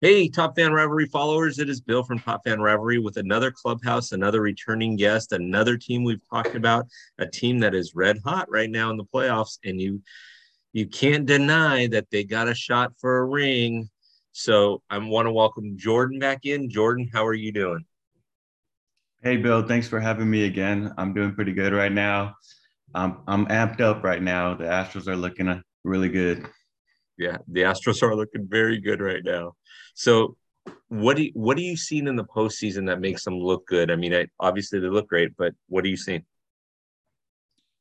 Hey, Top Fan Rivalry followers, it is Bill from Top Fan Rivalry with another clubhouse, another returning guest, another team we've talked about, a team that is red hot right now in the playoffs, and you you can't deny that they got a shot for a ring. So I want to welcome Jordan back in. Jordan, how are you doing? Hey, Bill, thanks for having me again. I'm doing pretty good right now. Um, I'm amped up right now. The Astros are looking really good. Yeah, the Astros are looking very good right now. So, what do you, what are you seeing in the postseason that makes them look good? I mean, I, obviously they look great, but what are you seeing?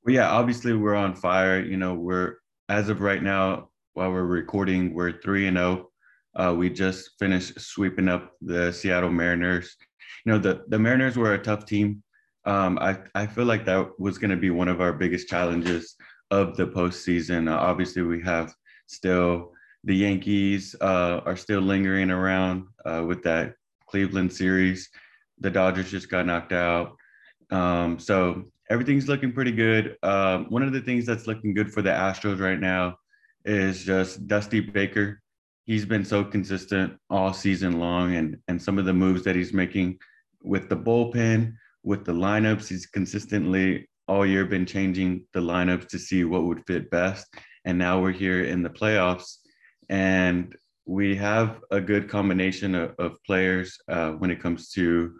Well, yeah, obviously we're on fire. You know, we're as of right now while we're recording, we're three and zero. Oh. Uh, we just finished sweeping up the Seattle Mariners. You know, the the Mariners were a tough team. Um, I I feel like that was going to be one of our biggest challenges of the postseason. Uh, obviously, we have still the Yankees uh, are still lingering around uh, with that Cleveland series. The Dodgers just got knocked out. Um, so everything's looking pretty good. Um, one of the things that's looking good for the Astros right now is just Dusty Baker. He's been so consistent all season long, and and some of the moves that he's making with the bullpen, with the lineups, he's consistently all year been changing the lineups to see what would fit best. And now we're here in the playoffs, and we have a good combination of, of players uh, when it comes to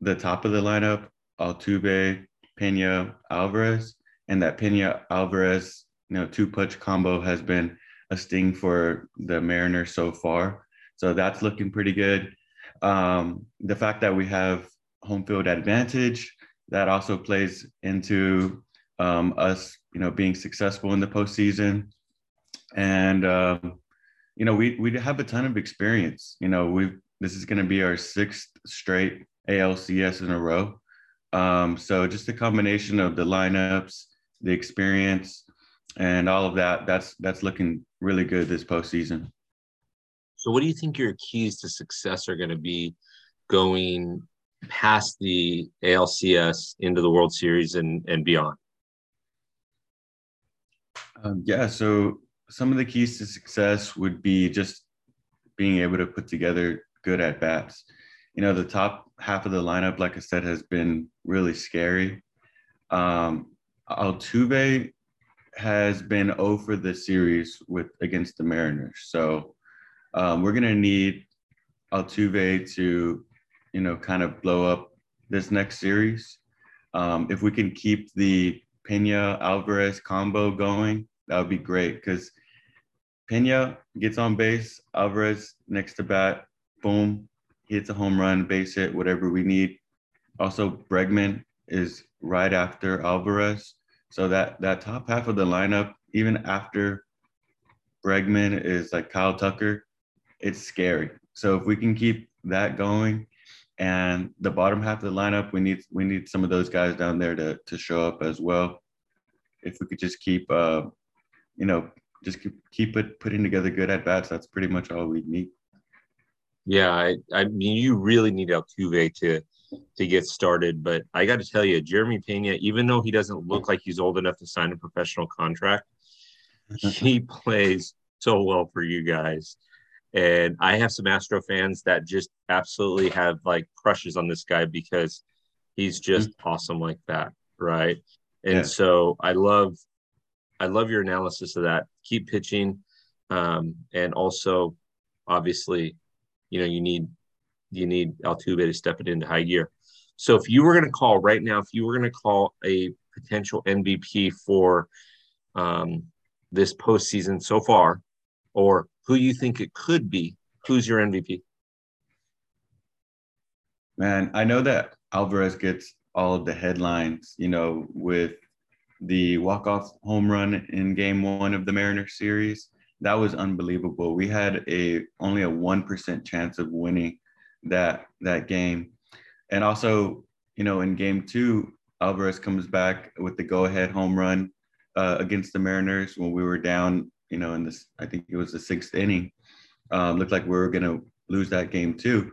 the top of the lineup Altuve, Pena, Alvarez. And that Pena Alvarez, you know, two punch combo has been a sting for the Mariners so far. So that's looking pretty good. Um, the fact that we have home field advantage that also plays into um, us, you know, being successful in the postseason. And um, you know, we we have a ton of experience. You know, we this is going to be our sixth straight ALCS in a row. Um, so just a combination of the lineups, the experience, and all of that. That's that's looking really good this postseason. So, what do you think your keys to success are going to be going past the ALCS into the World Series and and beyond? Um, yeah, so some of the keys to success would be just being able to put together good at bats. You know, the top half of the lineup, like I said, has been really scary. Um, Altuve has been over the series with against the Mariners, so um, we're gonna need Altuve to, you know, kind of blow up this next series. Um, if we can keep the Pena Alvarez combo going, that would be great because Pena gets on base, Alvarez next to bat, boom, hits a home run, base hit, whatever we need. Also, Bregman is right after Alvarez. So that that top half of the lineup, even after Bregman is like Kyle Tucker, it's scary. So if we can keep that going, and the bottom half of the lineup, we need we need some of those guys down there to to show up as well. If we could just keep, uh, you know, just keep, keep it putting together good at bats. That's pretty much all we need. Yeah, I, I mean, you really need Altuve to to get started. But I got to tell you, Jeremy Pena, even though he doesn't look like he's old enough to sign a professional contract, he plays so well for you guys. And I have some Astro fans that just absolutely have like crushes on this guy because he's just mm-hmm. awesome like that, right? And yeah. so I love I love your analysis of that. Keep pitching, um, and also, obviously, you know you need you need Altuve to step it into high gear. So if you were going to call right now, if you were going to call a potential MVP for um, this postseason so far, or who you think it could be, who's your MVP? Man, I know that Alvarez gets all of the headlines, you know, with the walk-off home run in game one of the Mariners series. That was unbelievable. We had a only a one percent chance of winning that that game. And also, you know, in game two, Alvarez comes back with the go-ahead home run uh, against the Mariners when we were down, you know, in this, I think it was the sixth inning. Um, looked like we were going to lose that game too.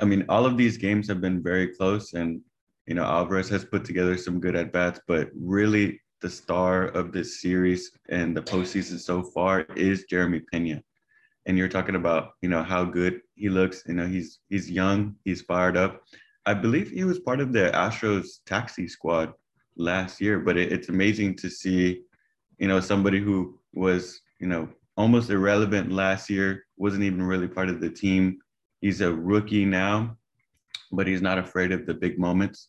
I mean, all of these games have been very close, and you know, Alvarez has put together some good at bats, but really the star of this series and the postseason so far is Jeremy Pena. and you're talking about you know how good he looks. You know he's he's young, he's fired up. I believe he was part of the Astros taxi squad last year, but it, it's amazing to see, you know, somebody who was you know almost irrelevant last year, wasn't even really part of the team. He's a rookie now, but he's not afraid of the big moments.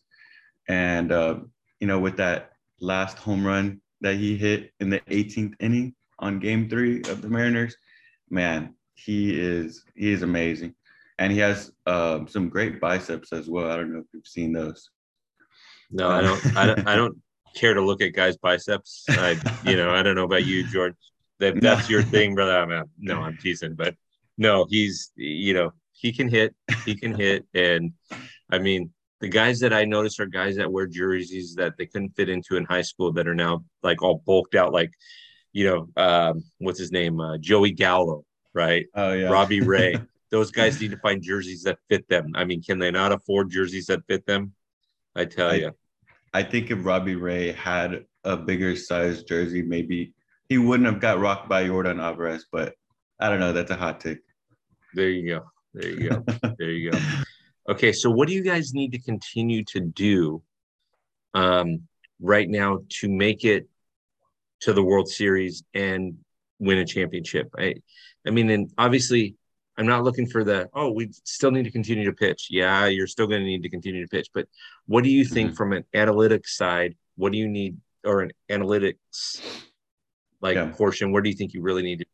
And uh, you know, with that last home run that he hit in the 18th inning on Game Three of the Mariners, man, he is he is amazing, and he has uh, some great biceps as well. I don't know if you've seen those. No, I don't. I don't. I don't care to look at guys' biceps. I, you know, I don't know about you, George. That that's your thing, brother. I'm, no, I'm teasing, but no, he's you know he can hit, he can hit, and I mean the guys that I notice are guys that wear jerseys that they couldn't fit into in high school that are now like all bulked out, like you know, um, what's his name, uh, Joey Gallo, right? Oh yeah, Robbie Ray. Those guys need to find jerseys that fit them. I mean, can they not afford jerseys that fit them? I tell you. I think if Robbie Ray had a bigger size jersey, maybe he wouldn't have got rocked by Yordan Alvarez. But I don't know. That's a hot take. There you go. There you go. there you go. Okay, so what do you guys need to continue to do um, right now to make it to the World Series and win a championship? I, I mean, and obviously, I'm not looking for the oh, we still need to continue to pitch. Yeah, you're still going to need to continue to pitch, but what do you think mm-hmm. from an analytics side? What do you need, or an analytics like yeah. portion? Where do you think you really need to?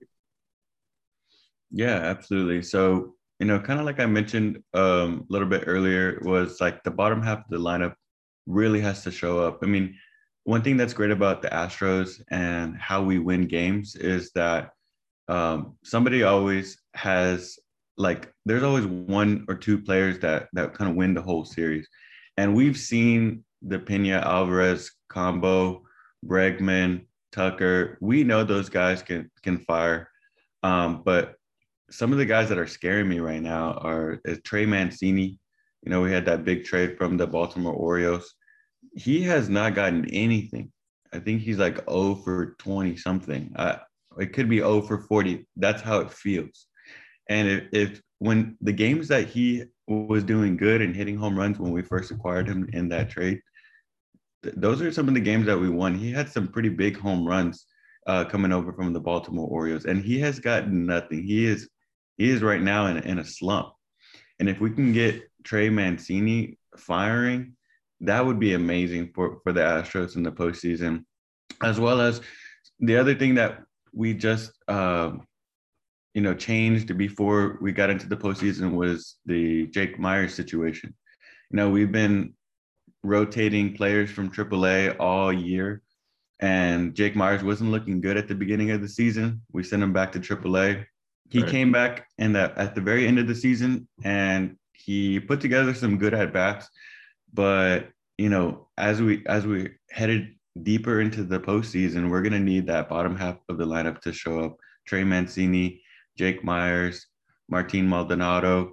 Yeah, absolutely. So you know, kind of like I mentioned um, a little bit earlier, was like the bottom half of the lineup really has to show up. I mean, one thing that's great about the Astros and how we win games is that um, somebody always has like there's always one or two players that that kind of win the whole series, and we've seen the Pena Alvarez combo, Bregman, Tucker. We know those guys can can fire, um, but some of the guys that are scaring me right now are is Trey Mancini. You know, we had that big trade from the Baltimore Orioles. He has not gotten anything. I think he's like 0 for 20 something. Uh, it could be 0 for 40. That's how it feels. And if, if when the games that he was doing good and hitting home runs when we first acquired him in that trade, th- those are some of the games that we won. He had some pretty big home runs uh, coming over from the Baltimore Orioles, and he has gotten nothing. He is he is right now in, in a slump. And if we can get Trey Mancini firing, that would be amazing for, for the Astros in the postseason. As well as the other thing that we just, uh, you know, changed before we got into the postseason was the Jake Meyers situation. You know, we've been rotating players from AAA all year, and Jake Meyers wasn't looking good at the beginning of the season. We sent him back to AAA. He right. came back and at the very end of the season and he put together some good at bats. But you know, as we as we headed deeper into the postseason, we're gonna need that bottom half of the lineup to show up. Trey Mancini, Jake Meyers, Martin Maldonado.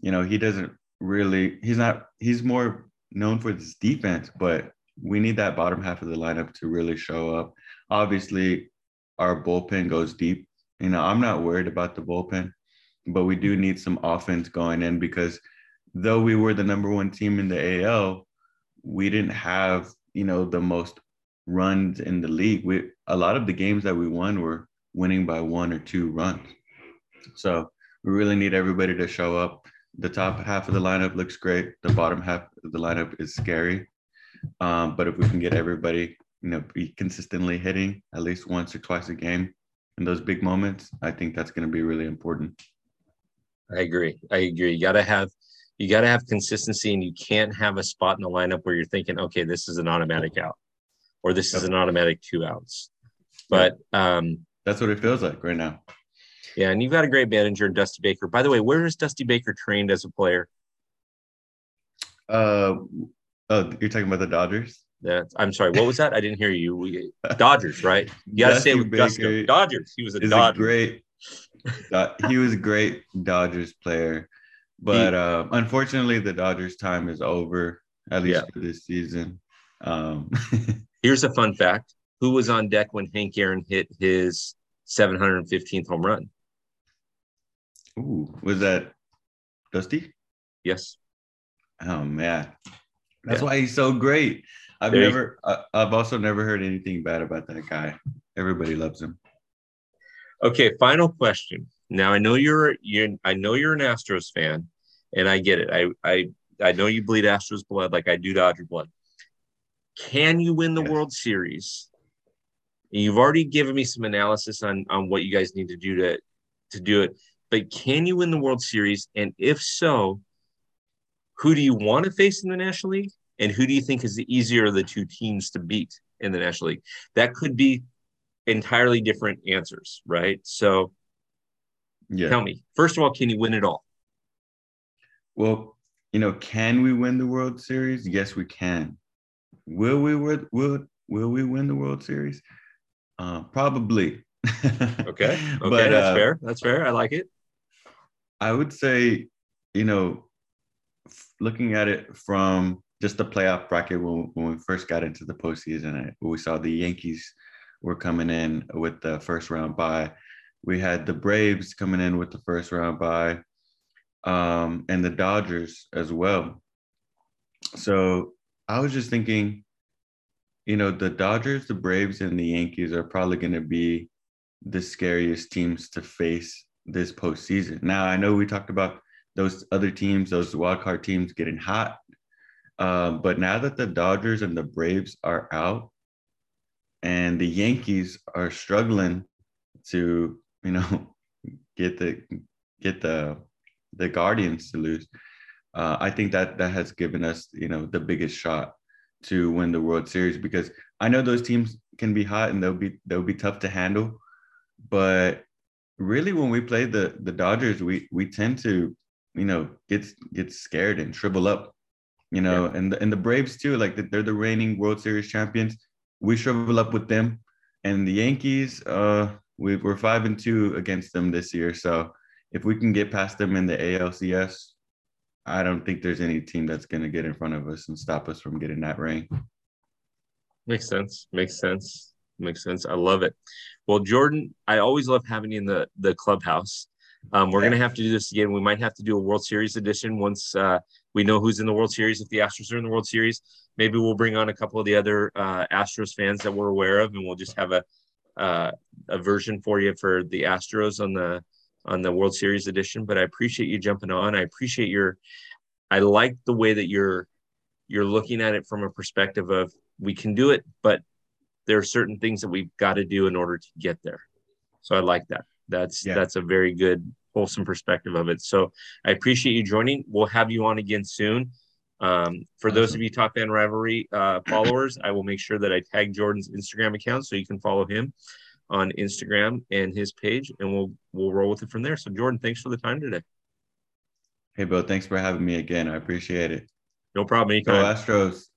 You know, he doesn't really. He's not. He's more known for his defense, but we need that bottom half of the lineup to really show up. Obviously, our bullpen goes deep you know, I'm not worried about the bullpen, but we do need some offense going in because though we were the number one team in the AL, we didn't have, you know, the most runs in the league. We a lot of the games that we won were winning by one or two runs. So we really need everybody to show up. The top half of the lineup looks great. The bottom half of the lineup is scary. Um, but if we can get everybody, you know, be consistently hitting at least once or twice a game, in those big moments, I think that's going to be really important. I agree. I agree. You got to have you got to have consistency, and you can't have a spot in the lineup where you're thinking, okay, this is an automatic out, or this is an automatic two outs. But um, that's what it feels like right now. Yeah, and you've got a great manager in Dusty Baker. By the way, where is Dusty Baker trained as a player? Uh, oh, you're talking about the Dodgers. Yeah, I'm sorry. What was that? I didn't hear you. We, Dodgers, right? You got to say with Baker Dodgers. He was a Dodger. A great. he was a great Dodgers player, but he, uh, unfortunately, the Dodgers' time is over. At least yeah. for this season. Um, Here's a fun fact: Who was on deck when Hank Aaron hit his 715th home run? Ooh, was that Dusty? Yes. Oh man, that's Yeah. why he's so great. I've There you- never, I, I've also never heard anything bad about that guy. Everybody loves him. Okay, final question. Now I know you're you I know you're an Astros fan, and I get it. I I I know you bleed Astros blood like I do Dodger blood. Can you win the Yes. World Series? And You've already given me some analysis on on what you guys need to do to to do it. But can you win the World Series? And if so, who do you want to face in the National League? And who do you think is the easier of the two teams to beat in the National League? That could be entirely different answers, right? So Yeah. Tell me, first of all, can you win it all? Well, you know, can we win the World Series? Yes, we can. Will we win? Will Will we win the World Series? Uh, probably. Okay. Okay. but that's uh, fair. That's fair. I like it. I would say, you know, looking at it from just the playoff bracket when, when we first got into the postseason, we saw the Yankees were coming in with the first round bye. We had the Braves coming in with the first round bye, um, and the Dodgers as well. So I was just thinking, you know, the Dodgers, the Braves, and the Yankees are probably going to be the scariest teams to face this postseason. Now, I know we talked about those other teams, those wildcard teams getting hot. Uh, but now that the Dodgers and the Braves are out and the Yankees are struggling to, you know, get the get the the Guardians to lose, uh, I think that that has given us, you know, the biggest shot to win the World Series because I know those teams can be hot and they'll be they'll be tough to handle, but really when we play the the Dodgers, we we tend to, you know, get get scared and shrivel up, you know, and the, and the Braves too, like they're the reigning World Series champions. We shrivel up with them, and the Yankees, uh, we, we're five and two against them this year. So if we can get past them in the ALCS, I don't think there's any team that's going to get in front of us and stop us from getting that ring. Makes sense. Makes sense. Makes sense. I love it. Well, Jordan, I always love having you in the the clubhouse. Um, we're Yeah. gonna have to do this again. We might have to do a World Series edition once uh, we know who's in the World Series. If the Astros are in the World Series, maybe we'll bring on a couple of the other uh, Astros fans that we're aware of, and we'll just have a uh, a version for you for the Astros on the on the World Series edition. But I appreciate you jumping on. I appreciate your. I like the way that you're you're looking at it from a perspective of we can do it, but there are certain things that we've got to do in order to get there. So I like that. That's Yeah. that's a very good wholesome perspective of it. So I appreciate you joining. We'll have you on again soon. Um, for those of you Top Fan Rivalry uh, followers, I will make sure that I tag Jordan's Instagram account so you can follow him on Instagram and his page, and we'll we'll roll with it from there. So Jordan, thanks for the time today. Hey, Bill, thanks for having me again. I appreciate it. No problem. Go Astros.